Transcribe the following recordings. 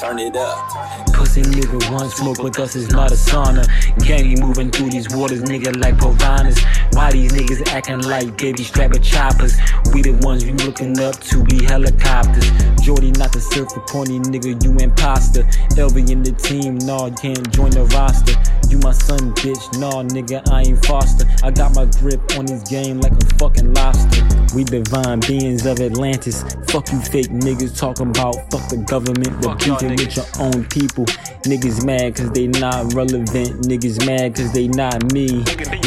turn it up. Pussy nigga one smoke with us is not a sauna. Gang moving through these waters, nigga, like piranhas. Why these niggas acting like baby strapper choppers? We the ones you looking up to be helicopters. Jordy not the surfer corny nigga, you imposter. Elvie in the team, nah, you can't join the roster. You my son, bitch, nah, nigga, I ain't foster. I got my grip on this game like a fucking lobster. We divine beings of Atlantis. Fuck you fake niggas talking about fuck the government, but with your own people. Niggas mad cause they not relevant. Niggas mad cause they not me.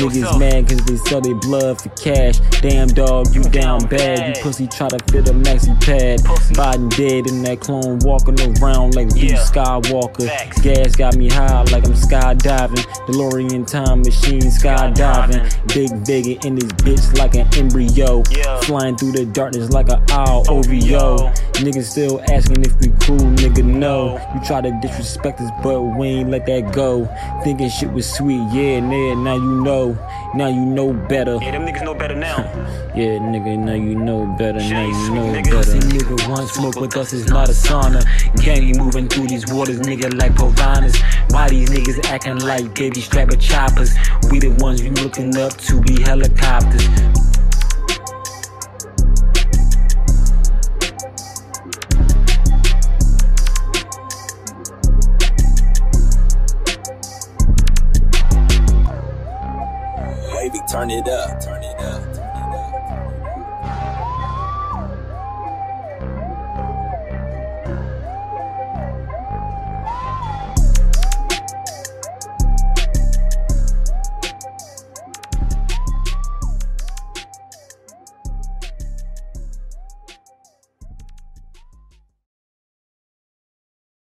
Niggas mad cause they sell their blood for cash. Damn dog, you down bad. You pussy try to fit a maxi pad. Biden dead in that clone walking around like Luke Skywalker. Gas got me high like I'm skydiving. DeLorean time machine skydiving. Big Vega in this bitch like an embryo. Flying through the darkness like an owl OVO. Niggas still asking if we cool, nigga, no. You try to disrespect us, but we ain't let that go. Thinking shit was sweet, yeah, nah, now you know. Now you know better. Yeah, them niggas know better now. Yeah, nigga, now you know better. Shit Now you know nigga. better. Pussy nigga, one smoke with us is not a sauna. Gang moving through these waters, nigga, like piranhas. Why these niggas acting like baby strapper choppers? We the ones you looking up to be helicopters. Up. Turn it up. Turn it up.